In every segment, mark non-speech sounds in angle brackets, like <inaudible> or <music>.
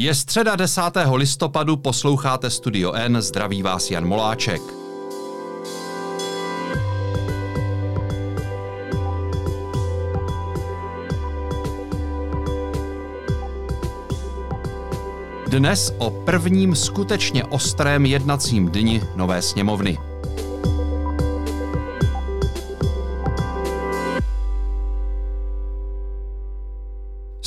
Je středa 10. listopadu, posloucháte Studio N, zdraví vás Jan Moláček. Dnes o prvním skutečně ostrém jednacím dni nové sněmovny.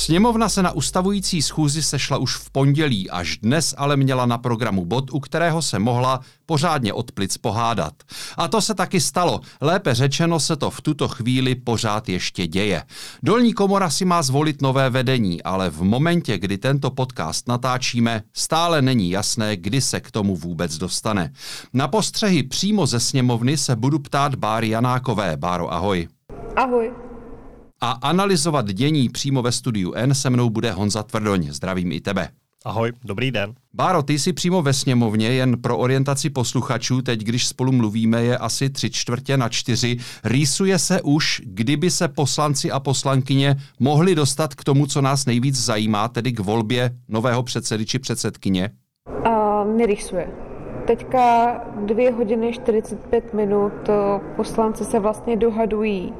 Sněmovna se na ustavující schůzi sešla už v pondělí, až dnes ale měla na programu bod, u kterého se mohla pořádně od plic pohádat. A to se taky stalo. Lépe řečeno se to v tuto chvíli pořád ještě děje. Dolní komora si má zvolit nové vedení, ale v momentě, kdy tento podcast natáčíme, stále není jasné, kdy se k tomu vůbec dostane. Na postřehy přímo ze sněmovny se budu ptát Báry Janákové. Báro, ahoj. Ahoj. A analyzovat dění přímo ve studiu N se mnou bude Honza Tvrdoň. Zdravím i tebe. Ahoj, dobrý den. Báro, ty jsi přímo ve sněmovně, jen pro orientaci posluchačů, teď když spolu mluvíme, je asi tři čtvrtě na čtyři. Rýsuje se už, kdyby se poslanci a poslankyně mohli dostat k tomu, co nás nejvíc zajímá, tedy k volbě nového předsedy či předsedkyně? A nerýsuje. Teďka dvě hodiny 45 minut poslanci se vlastně dohadují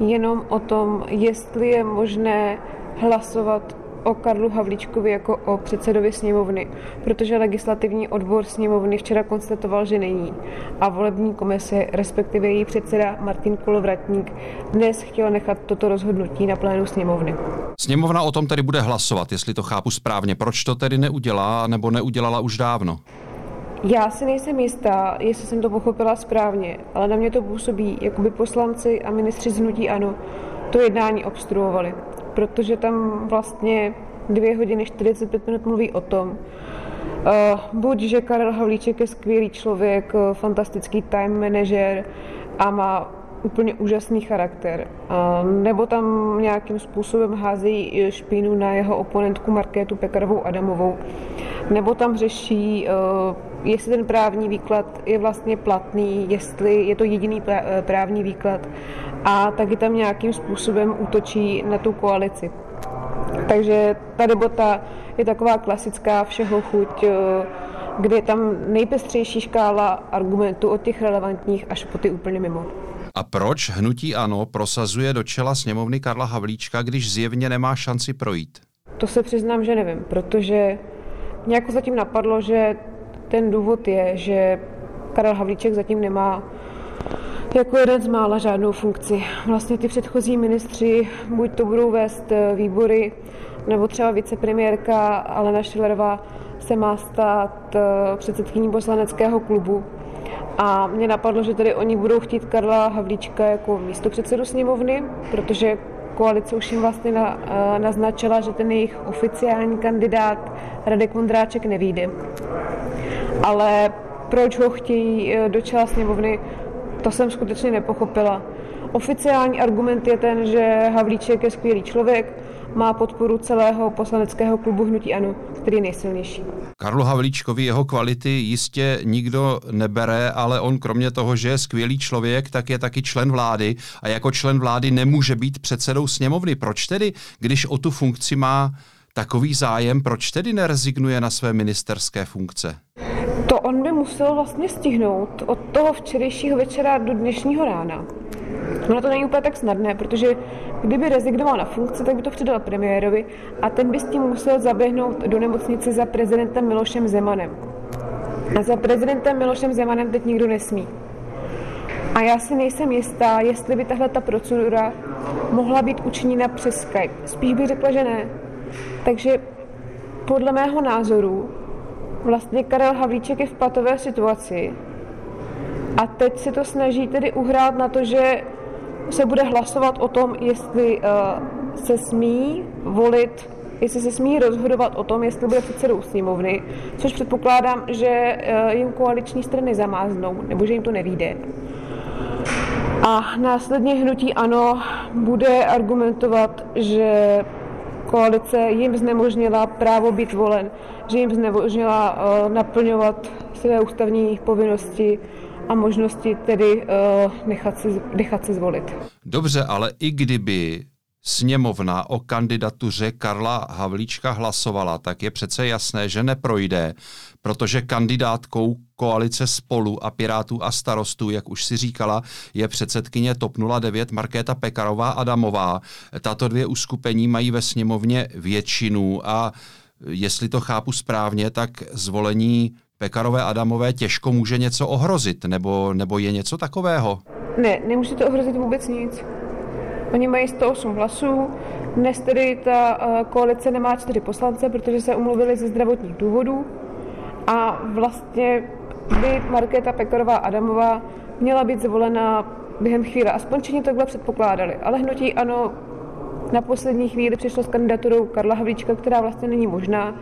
jenom o tom, jestli je možné hlasovat o Karlu Havlíčkovi jako o předsedovi sněmovny, protože legislativní odbor sněmovny včera konstatoval, že není. A volební komise, respektive její předseda Martin Kolovratník, dnes chtěl nechat toto rozhodnutí na plénu sněmovny. Sněmovna o tom tedy bude hlasovat, jestli to chápu správně. Proč to tedy neudělá, nebo neudělala už dávno? Já si nejsem jistá, jestli jsem to pochopila správně, ale na mě to působí, jako by poslanci a ministři z hnutí ANO to jednání obstruovali, protože tam vlastně dvě hodiny 45 minut mluví o tom, uh, buď, že Karel Havlíček je skvělý člověk, uh, fantastický time manager a má úplně úžasný charakter. Uh, nebo tam nějakým způsobem házejí špínu na jeho oponentku Markétu Pekarovou Adamovou. Nebo tam řeší uh, jestli ten právní výklad je vlastně platný, jestli je to jediný právní výklad a taky tam nějakým způsobem útočí na tu koalici. Takže ta debota je taková klasická všeho chuť, eh, kde je tam nejpestřejší škála argumentů od těch relevantních až po ty úplně mimo. A proč hnutí ANO prosazuje do čela sněmovny Karla Havlíčka, když zjevně nemá šanci projít? To se přiznám, že nevím, protože nějak zatím napadlo, že ten důvod je, že Karel Havlíček zatím nemá jako jeden z mála žádnou funkci. Vlastně ty předchozí ministři buď to budou vést eh, výbory, nebo třeba vicepremiérka Alena Šilerová se má stát eh, předsedkyní poslaneckého klubu. A mě napadlo, že tady oni budou chtít Karla Havlíčka jako místo předsedu sněmovny, protože koalice už jim vlastně na, eh, naznačila, že ten jejich oficiální kandidát Radek Vondráček nevíde. Ale proč ho chtějí eh, do čela sněmovny, to jsem skutečně nepochopila. Oficiální argument je ten, že Havlíček je skvělý člověk, má podporu celého poslaneckého klubu Hnutí Ano, který je nejsilnější. Karlu Havlíčkovi jeho kvality jistě nikdo nebere, ale on kromě toho, že je skvělý člověk, tak je taky člen vlády a jako člen vlády nemůže být předsedou sněmovny. Proč tedy, když o tu funkci má takový zájem, proč tedy nerezignuje na své ministerské funkce? To on by musel vlastně stihnout od toho včerejšího večera do dnešního rána. Ono to není úplně tak snadné, protože kdyby rezignoval na funkci, tak by to předal premiérovi a ten by s tím musel zaběhnout do nemocnice za prezidentem Milošem Zemanem. A za prezidentem Milošem Zemanem teď nikdo nesmí. A já si nejsem jistá, jestli by tahle ta procedura mohla být učiněna přes Skype. Spíš bych řekla, že ne. Takže podle mého názoru vlastně Karel Havlíček je v patové situaci a teď se to snaží tedy uhrát na to, že se bude hlasovat o tom, jestli uh, se smí volit, jestli se smí rozhodovat o tom, jestli bude předsedou sněmovny, což předpokládám, že uh, jim koaliční strany zamáznou, nebo že jim to nevíde. A následně hnutí ANO bude argumentovat, že koalice jim znemožnila právo být volen, že jim znemožnila uh, naplňovat své ústavní povinnosti a možnosti tedy uh, nechat, si, nechat si zvolit. Dobře, ale i kdyby sněmovna o kandidatuře Karla Havlíčka hlasovala, tak je přece jasné, že neprojde, protože kandidátkou koalice Spolu a Pirátů a starostů, jak už si říkala, je předsedkyně TOP 09 Markéta Pekarová Adamová. Tato dvě uskupení mají ve sněmovně většinu a jestli to chápu správně, tak zvolení Pekarové Adamové těžko může něco ohrozit, nebo, nebo je něco takového? Ne, nemůže to ohrozit vůbec nic. Oni mají 108 hlasů, dnes tedy ta eh, koalice nemá čtyři poslance, protože se umluvili ze zdravotních důvodů a vlastně by Markéta Pekarová Adamová měla být zvolena během chvíle. Aspoň všichni takhle předpokládali. Ale hnutí ano na poslední chvíli přišlo s kandidaturou Karla Havlíčka, která vlastně není možná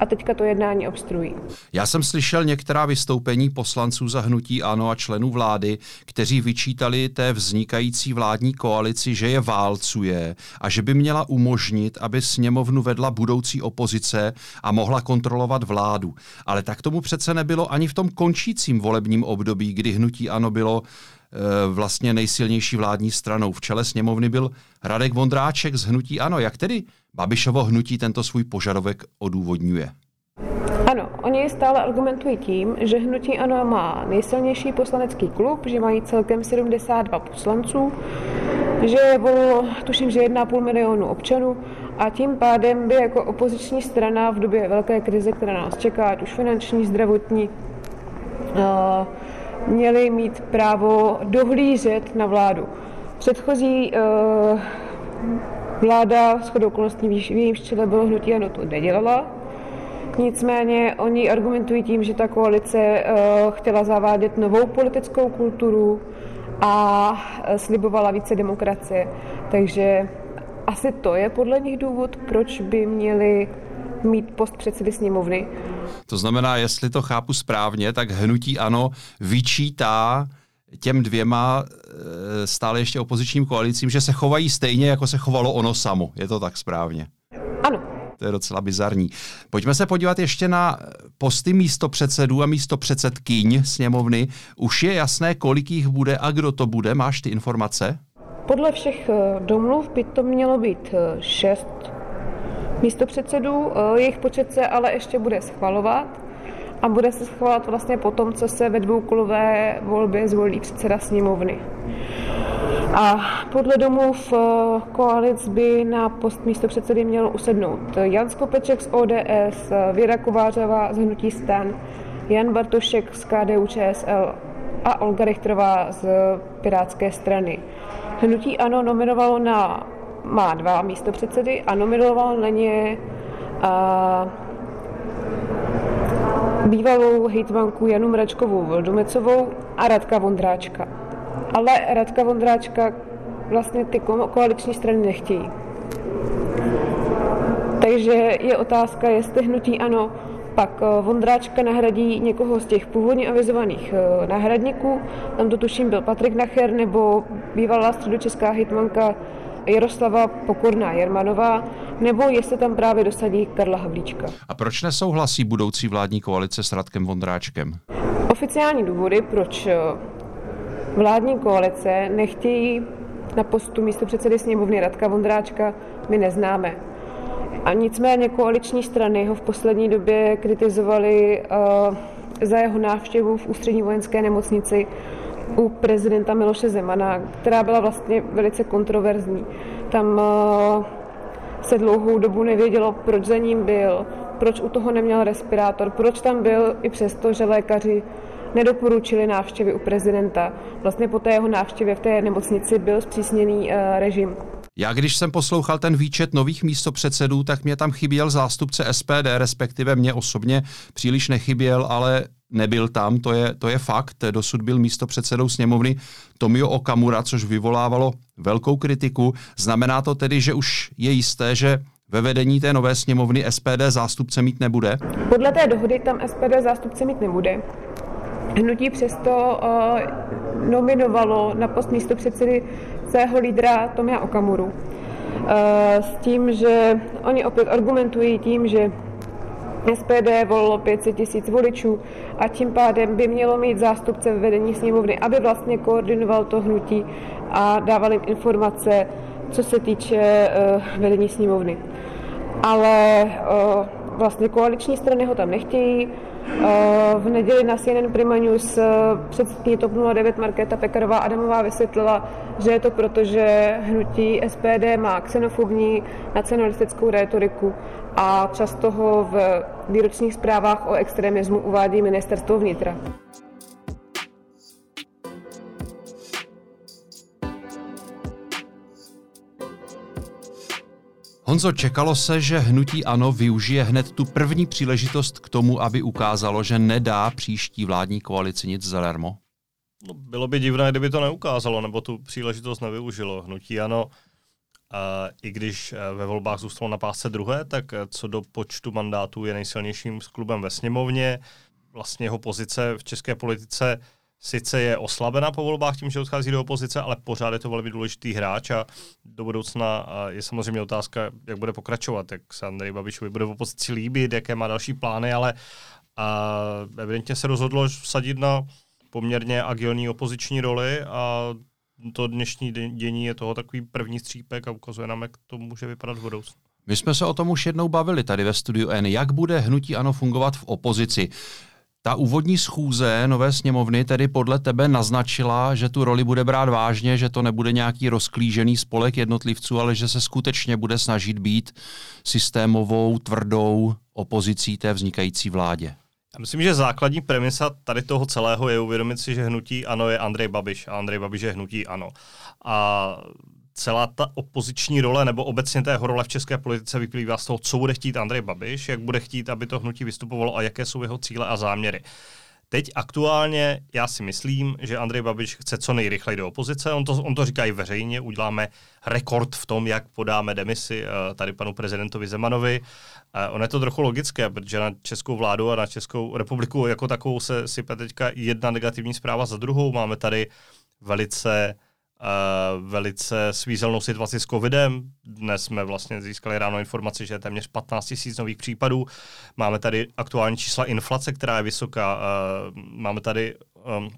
a teďka to jednání obstruují. Já jsem slyšel některá vystoupení poslanců za hnutí ANO a členů vlády, kteří vyčítali té vznikající vládní koalici, že je válcuje a že by měla umožnit, aby sněmovnu vedla budoucí opozice a mohla kontrolovat vládu. Ale tak tomu přece nebylo ani v tom končícím volebním období, kdy hnutí ANO bylo Eh, vlastně nejsilnější vládní stranou. V čele sněmovny byl Radek Vondráček z Hnutí Ano. Jak tedy Babišovo hnutí tento svůj požadovek odůvodňuje? Ano, oni stále argumentují tím, že Hnutí Ano má nejsilnější poslanecký klub, že mají celkem 72 poslanců, že volilo, tuším, že 1,5 milionu občanů a tím pádem by jako opoziční strana v době velké krize, která nás čeká, ať už finanční, zdravotní, uh, měli mít právo dohlížet na vládu. Předchozí uh, vláda, shodou okolností v jejím čele bylo hnutí ano, to nedělala. Nicméně oni argumentují tím, že ta koalice uh, chtěla zavádět novou politickou kulturu a uh, slibovala více demokracie. Takže asi to je podle nich důvod, proč by měli mít post předsedy sněmovny. To znamená, jestli to chápu správně, tak hnutí ano vyčítá těm dvěma e, stále ještě opozičním koalicím, že se chovají stejně, jako se chovalo ono samo. Je to tak správně? Ano. To je docela bizarní. Pojďme se podívat ještě na posty místo předsedů a místo předsedkyň sněmovny. Už je jasné, kolik jich bude a kdo to bude? Máš ty informace? Podle všech e, domluv by to mělo být e, šest místo předsedů. Jejich počet se ale ještě bude schvalovat a bude se schvalovat vlastně po tom, co se ve dvoukolové volbě zvolí předseda sněmovny. A podle domluv eh, koalic by na post místo předsedy měl usednout Jan Skopeček z ODS, Věra Kovářová z Hnutí stan, Jan Bartošek z KDU ČSL a Olga Richtrová z Pirátské strany. Hnutí ANO nominovalo na má dva místo předsedy a nominoval na ně a, bývalou hejtmanku Janu Mračkovou Voldumecovou a Radka Vondráčka. Ale Radka Vondráčka vlastně ty koaliční strany nechtějí. Takže je otázka, jestli hnutí ano, pak eh, Vondráčka nahradí někoho z těch původně avizovaných eh, náhradníků. Tam to tuším byl Patrik Nacher nebo bývalá středočeská hitmanka Jaroslava Pokorná Jermanová, nebo jestli tam právě dosadí Karla Havlíčka. A proč nesouhlasí budoucí vládní koalice s Radkem Vondráčkem? Oficiální důvody, proč eh, vládní koalice nechtějí na postu místo předsedy sněmovny Radka Vondráčka, my neznáme. A nicméně koaliční strany ho v poslední době kritizovali uh, za jeho návštěvu v ústřední vojenské nemocnici u prezidenta Miloše Zemana, která byla vlastně velice kontroverzní. Tam eh, se dlouhou dobu nevědělo, proč za ním byl, proč u toho neměl respirátor, proč tam byl i přesto, že lékaři nedoporučili návštěvy u prezidenta. Vlastně po té jeho návštěvě v té nemocnici byl zpřísněný eh, režim. Já když jsem poslouchal ten výčet nových místopředsedů, tak mě tam chyběl zástupce SPD, respektive mě osobně příliš nechyběl, ale nebyl tam, to je, to je fakt. Dosud byl místo předsedou sněmovny Tomio Okamura, což vyvolávalo velkou kritiku. Znamená to tedy, že už je jisté, že ve vedení té nové sněmovny SPD zástupce mít nebude? Podle té dohody tam SPD zástupce mít nebude. Hnutí přesto uh, nominovalo na post místo předsedy svého lídra Tomia Okamuru. Uh, s tím, že oni opět argumentují tím, že SPD volilo 500 tisíc voličů a tím pádem by mělo mít zástupce ve vedení sněmovny, aby vlastně koordinoval to hnutí a dával jim informace, co se týče uh, vedení sněmovny. Ale uh, vlastně koaliční strany ho tam nechtějí. V neděli na CNN Prima News předsedkyně TOP 09 Markéta Pekarová Adamová vysvětlila, že je to proto, že hnutí SPD má xenofobní nacionalistickou rétoriku a často ho v výročních zprávách o extremismu uvádí ministerstvo vnitra. Honzo, čekalo se, že hnutí ANO využije hned tu první příležitost k tomu, aby ukázalo, že nedá příští vládní koalici nic zadarmo? No, bylo by divné, kdyby to neukázalo, nebo tu příležitost nevyužilo. Hnutí ANO, a i když eh, ve volbách zůstalo na pásce druhé, tak eh, co do počtu mandátů je nejsilnějším klubem ve sněmovně. Vlastně jeho pozice v české politice sice je oslabena po volbách tím, že odchází do opozice, ale pořád je to velmi důležitý hráč a do budoucna je samozřejmě otázka, jak bude pokračovat, jak se Andrej Babišovi bude v opozici líbit, jaké má další plány, ale a evidentně se rozhodlo vsadit na poměrně agilní opoziční roli a to dnešní dění je toho takový první střípek a ukazuje nám, jak to může vypadat v budoucnu. My jsme se o tom už jednou bavili tady ve studiu N. Jak bude hnutí ANO fungovat v opozici? Ta úvodní schůze nové sněmovny tedy podle tebe naznačila, že tu roli bude brát vážně, že to nebude nějaký rozklížený spolek jednotlivců, ale že se skutečně bude snažit být systémovou, tvrdou opozicí té vznikající vládě. Já myslím, že základní premisa tady toho celého je uvědomit si, že hnutí ano je Andrej Babiš a Andrej Babiš je hnutí ano. A celá ta opoziční role nebo obecně té role v české politice vyplývá z toho, co bude chtít Andrej Babiš, jak bude chtít, aby to hnutí vystupovalo a jaké jsou jeho cíle a záměry. Teď aktuálně já si myslím, že Andrej Babiš chce co nejrychleji do opozice. On to, on to říká i veřejně, uděláme rekord v tom, jak podáme demisi eh, tady panu prezidentovi Zemanovi. Eh, ono je to trochu logické, protože na českou vládu a na Českou republiku jako takovou se sype teďka jedna negativní zpráva za druhou. Máme tady velice Uh, velice svízelnou situaci s covidem. Dnes jsme vlastně získali ráno informaci, že je téměř 15 tisíc nových případů. Máme tady aktuální čísla inflace, která je vysoká. Uh, máme tady um,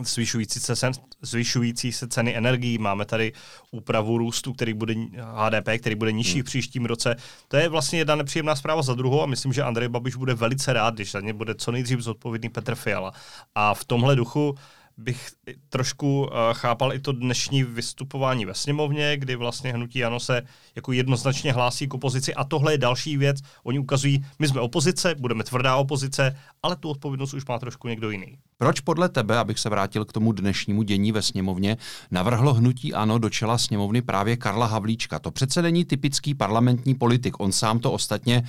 zvyšující se, cen, zvyšující se ceny energií, máme tady úpravu růstu, který bude HDP, který bude nižší v příštím roce. To je vlastně jedna nepříjemná zpráva za druhou a myslím, že Andrej Babiš bude velice rád, když za ně bude co nejdřív zodpovědný Petr Fiala. A v tomhle duchu uh, bych trošku uh, chápal i to dnešní vystupování ve sněmovně, kdy vlastně hnutí Ano se jako jednoznačně hlásí k opozici a tohle je další věc. Oni ukazují, my jsme opozice, budeme tvrdá opozice, ale tu odpovědnost už má trošku někdo jiný. Proč podle tebe, abych se vrátil k tomu dnešnímu dění ve sněmovně, navrhlo hnutí Ano do čela sněmovny právě Karla Havlíčka? To přece není typický parlamentní politik. On sám to ostatně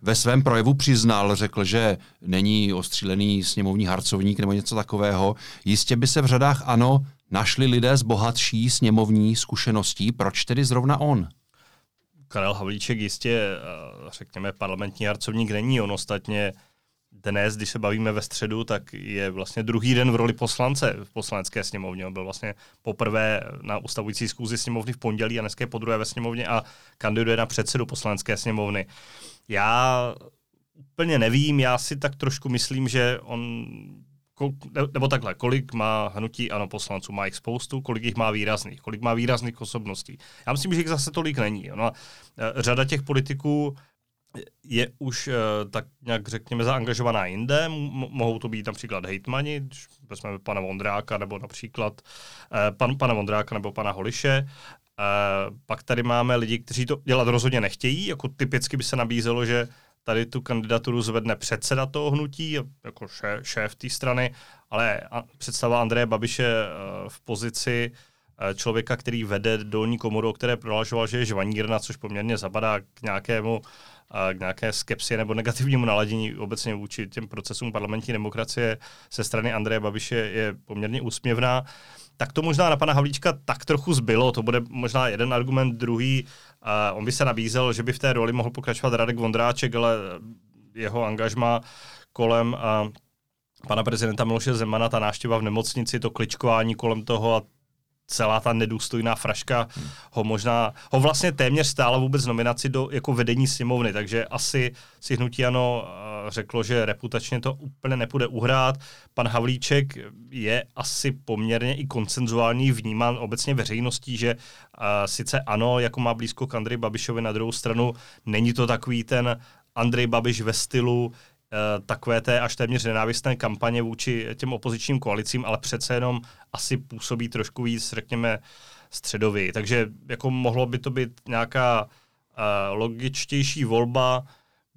ve svém projevu přiznal, řekl, že není ostřílený sněmovní harcovník nebo něco takového. Jistě by se v řadách ano našli lidé z bohatší sněmovní zkušeností. Proč tedy zrovna on? Karel Havlíček jistě, eh, řekněme, parlamentní harcovník není. On ostatně dnes, když se bavíme ve středu, tak je vlastně druhý den v roli poslance v poslanecké sněmovně. On byl vlastně poprvé na ustavující schůzi sněmovny v pondělí a dneska je po druhé ve sněmovně a kandiduje na předsedu poslanecké sněmovny. Já úplně nevím, já si tak trošku myslím, že on nebo takhle, kolik má hnutí ano poslanců, má jich spoustu, kolik jich má výrazných, kolik má výrazných osobností. Já myslím, že jich zase tolik není. No, řada těch politiků je už uh, tak nějak řekněme zaangažovaná jinde. M- mohou to být například hejtmani, když vezmeme pana Vondráka nebo například uh, pan, pana Vondráka nebo pana Holiše. Uh, pak tady máme lidi, kteří to dělat rozhodně nechtějí, jako typicky by se nabízelo, že tady tu kandidaturu zvedne předseda toho hnutí, jako šéf, šéf té strany, ale představa Andreje Babiše uh, v pozici uh, člověka, který vede dolní komoru, které prohlašoval, že je žvanírna, což poměrně zapadá k nějakému k nějaké skepsi nebo negativnímu naladění obecně vůči těm procesům parlamentní demokracie se strany Andreje Babiše je poměrně úsměvná. Tak to možná na pana Havlíčka tak trochu zbylo, to bude možná jeden argument, druhý, uh, on by se nabízel, že by v té roli mohl pokračovat Radek Vondráček, ale jeho angažma kolem uh, pana prezidenta Miloše Zemana, ta návštěva v nemocnici, to kličkování kolem toho a celá ta nedůstojná fraška hmm. ho možná, ho vlastně téměř stála vůbec nominaci do jako vedení sněmovny, takže asi si hnutí ano řeklo, že reputačně to úplně nepůjde uhrát. Pan Havlíček je asi poměrně i koncenzuální vnímán obecně veřejností, že uh, sice ano, jako má blízko k Andrej Babišovi, na druhou stranu není to takový ten Andrej Babiš ve stylu takové té až téměř nenávistné kampaně vůči těm opozičním koalicím, ale přece jenom asi působí trošku víc, řekněme, středový. Takže jako mohlo by to být nějaká uh, logičtější volba,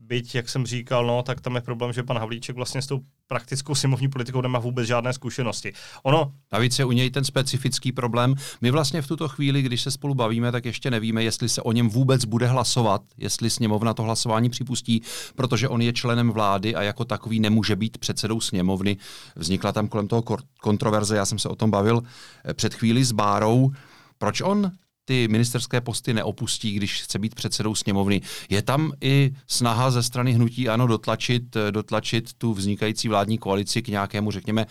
byť, jak jsem říkal, no, tak tam je problém, že pan Havlíček vlastně s tou praktickou simovní politikou nemá vůbec žádné zkušenosti. Ono... Navíc je u něj ten specifický problém. My vlastně v tuto chvíli, když se spolu bavíme, tak ještě nevíme, jestli se o něm vůbec bude hlasovat, jestli sněmovna to hlasování připustí, protože on je členem vlády a jako takový nemůže být předsedou sněmovny. Vznikla tam kolem toho kontroverze, já jsem se o tom bavil eh, před chvíli s Bárou. Proč on ty ministerské posty neopustí, když chce být předsedou sněmovny. Je tam i snaha ze strany hnutí ano dotlačit, dotlačit tu vznikající vládní koalici k nějakému, řekněme,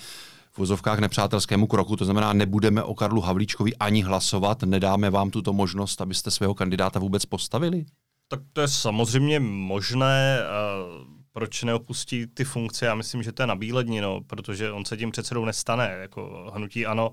v vozovkách nepřátelskému kroku, to znamená, nebudeme o Karlu Havlíčkovi ani hlasovat, nedáme vám tuto možnost, abyste svého kandidáta vůbec postavili? Tak to je samozřejmě možné. Proč neopustí ty funkce? Já myslím, že to je nabílední, no, protože on se tím předsedou nestane. Jako hnutí ano,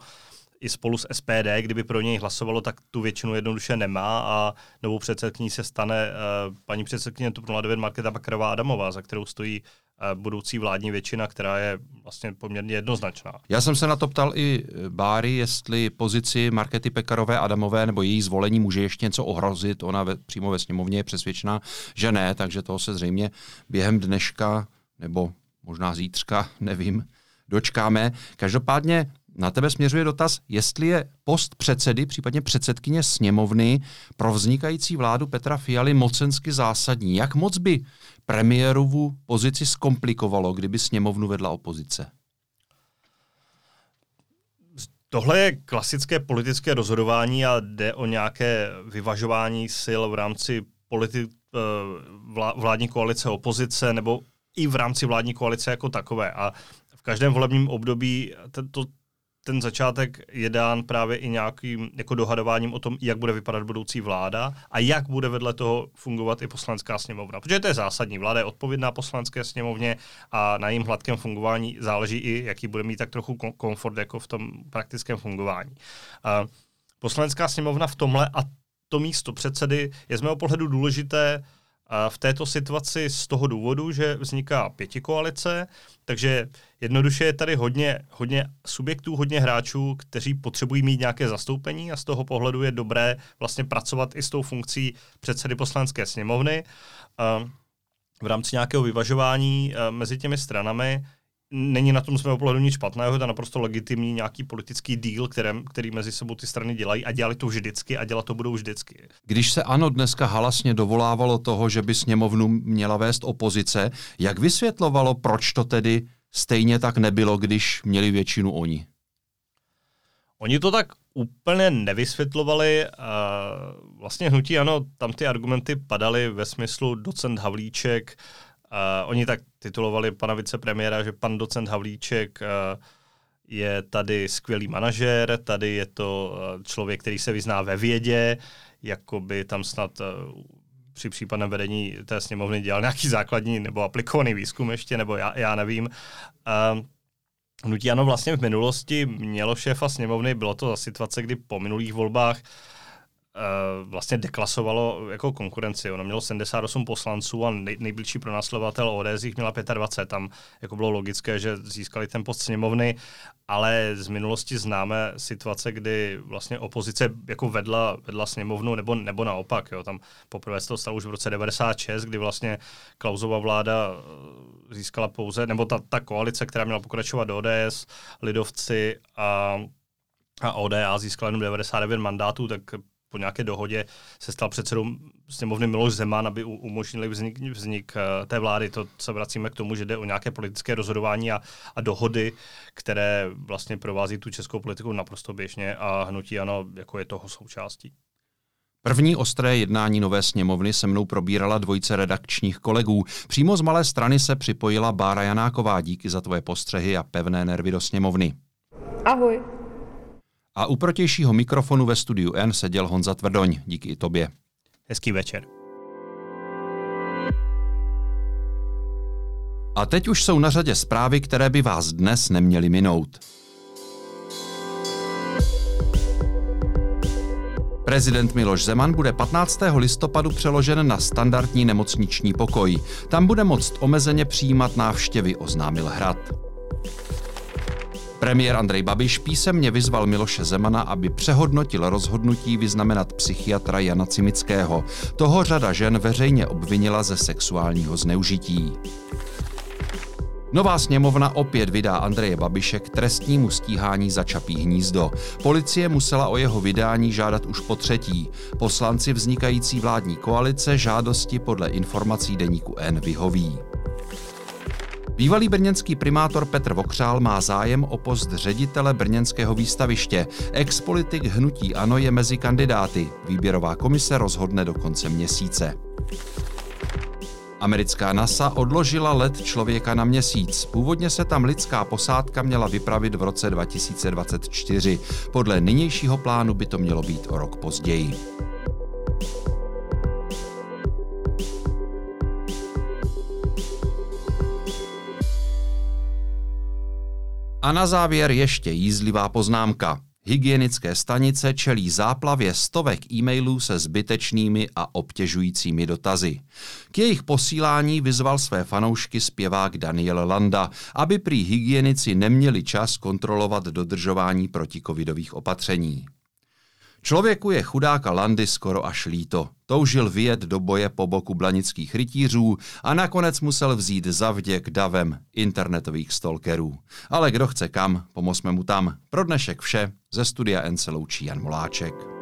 i spolu s SPD, kdyby pro něj hlasovalo, tak tu většinu jednoduše nemá a novou předsedkyní se stane uh, paní předsedkyně TOP 09 Markéta Bakarová Adamová, za kterou stojí uh, budoucí vládní většina, která je vlastně poměrně jednoznačná. Já jsem se na to ptal i eh, Báry, jestli pozici Markety Pekarové Adamové nebo její zvolení může ještě něco ohrozit. Ona ve, přímo ve sněmovně je přesvědčená, že ne, takže toho se zřejmě během dneška nebo možná zítřka, <laughs> nevím, dočkáme. Každopádně na tebe směřuje dotaz, jestli je post předsedy, případně předsedkyně sněmovny pro vznikající vládu Petra Fialy mocensky zásadní. Jak moc by premiérovu pozici zkomplikovalo, kdyby sněmovnu vedla opozice? Tohle je klasické politické rozhodování a jde o nějaké vyvažování sil v rámci politi- eh, vládní koalice opozice nebo i v rámci vládní koalice jako takové. A v každém volebním období to, ten začátek je dán právě i nějakým jako dohadováním o tom, jak bude vypadat budoucí vláda a jak bude vedle toho fungovat i poslanská sněmovna. Protože to je zásadní. Vláda je odpovědná poslanské sněmovně a na jejím hladkém fungování záleží i, jaký bude mít tak trochu komfort jako v tom praktickém fungování. A poslanská sněmovna v tomhle a to místo předsedy je z mého pohledu důležité v této situaci z toho důvodu, že vzniká pětikoalice, takže jednoduše je tady hodně, hodně subjektů, hodně hráčů, kteří potřebují mít nějaké zastoupení a z toho pohledu je dobré vlastně pracovat i s tou funkcí předsedy poslanské sněmovny. V rámci nějakého vyvažování mezi těmi stranami není na tom z mého pohledu nic špatného, je to naprosto legitimní nějaký politický díl, který, který mezi sebou ty strany dělají a dělali to vždycky a dělat to budou vždycky. Když se ano dneska halasně dovolávalo toho, že by sněmovnu měla vést opozice, jak vysvětlovalo, proč to tedy stejně tak nebylo, když měli většinu oni? Oni to tak úplně nevysvětlovali. Vlastně hnutí ano, tam ty argumenty padaly ve smyslu docent Havlíček, Uh, oni tak titulovali pana vicepremiéra, že pan docent Havlíček uh, je tady skvělý manažer, tady je to uh, člověk, který se vyzná ve vědě, jako by tam snad uh, při případném vedení té sněmovny dělal nějaký základní nebo aplikovaný výzkum ještě, nebo já, já nevím. Uh, Hnutí ano vlastně v minulosti mělo šéfa sněmovny, bylo to za situace, kdy po minulých volbách uh, uh, vlastně deklasovalo jako konkurenci. Ono mělo 78 poslanců a nej, nejbližší pronásledovatel ODS jich měla 25. Tam jako bylo logické, že získali ten post sněmovny, ale z minulosti známe situace, kdy vlastně opozice jako vedla, vedla sněmovnu nebo, nebo naopak. Jo. Tam poprvé se to stalo už v roce 96, kdy vlastně Klausova vláda eh, získala pouze, nebo ta, ta koalice, která měla pokračovat do ODS, lidovci a a ODA získala jenom 99 mandátů, tak po nějaké dohodě se stal předsedou sněmovny Miloš Zeman, aby umožnili vznik, vznik eh, té vlády. To se vracíme k tomu, že jde o nějaké politické rozhodování a, a dohody, které vlastně provází tu českou politiku naprosto běžně a hnutí ano, jako je toho součástí. První ostré jednání nové sněmovny se mnou probírala dvojice redakčních kolegů. Přímo z malé strany se připojila Bára Janáková. Díky za tvoje postřehy a pevné nervy do sněmovny. Ahoj. A u protějšího mikrofonu ve studiu N seděl Honza Tvrdoň. Díky i tobě. Hezký večer. A teď už jsou na řadě zprávy, které by vás dnes neměly minout. Prezident Miloš Zeman bude 15. listopadu přeložen na standardní nemocniční pokoj. Tam bude moct omezeně přijímat návštěvy, oznámil Hrad. Premiér Andrej Babiš písemně vyzval Miloše Zemana, aby přehodnotil rozhodnutí vyznamenat psychiatra Jana Cimického. Toho řada žen veřejně obvinila ze sexuálního zneužití. Nová sněmovna opět vydá Andreje Babiše k trestnímu stíhání za Čapí hnízdo. Policie musela o jeho vydání žádat už po třetí. Poslanci vznikající vládní koalice žádosti podle informací deníku N vyhoví. Bývalý brněnský primátor Petr Vokřál má zájem o post ředitele brněnského výstaviště. Expolitik hnutí Ano je mezi kandidáty. Výběrová komise rozhodne do konce měsíce. Americká NASA odložila let člověka na měsíc. Původně se tam lidská posádka měla vypravit v roce 2024. Podle nynějšího plánu by to mělo být o rok později. A na závěr ještě jízlivá poznámka. Hygienické stanice čelí záplavě stovek e-mailů se zbytečnými a obtěžujícími dotazy. K jejich posílání vyzval své fanoušky zpěvák Daniel Landa, aby prý hygienici neměli čas kontrolovat dodržování protikovidových opatření. Člověku je chudáka Landy skoro až líto. Toužil vyjet do boje po boku blanických rytířů a nakonec musel vzít zavděk davem internetových stalkerů. Ale kdo chce kam, pomozme mu tam. Pro dnešek vše, ze studia N se loučí Jan Moláček.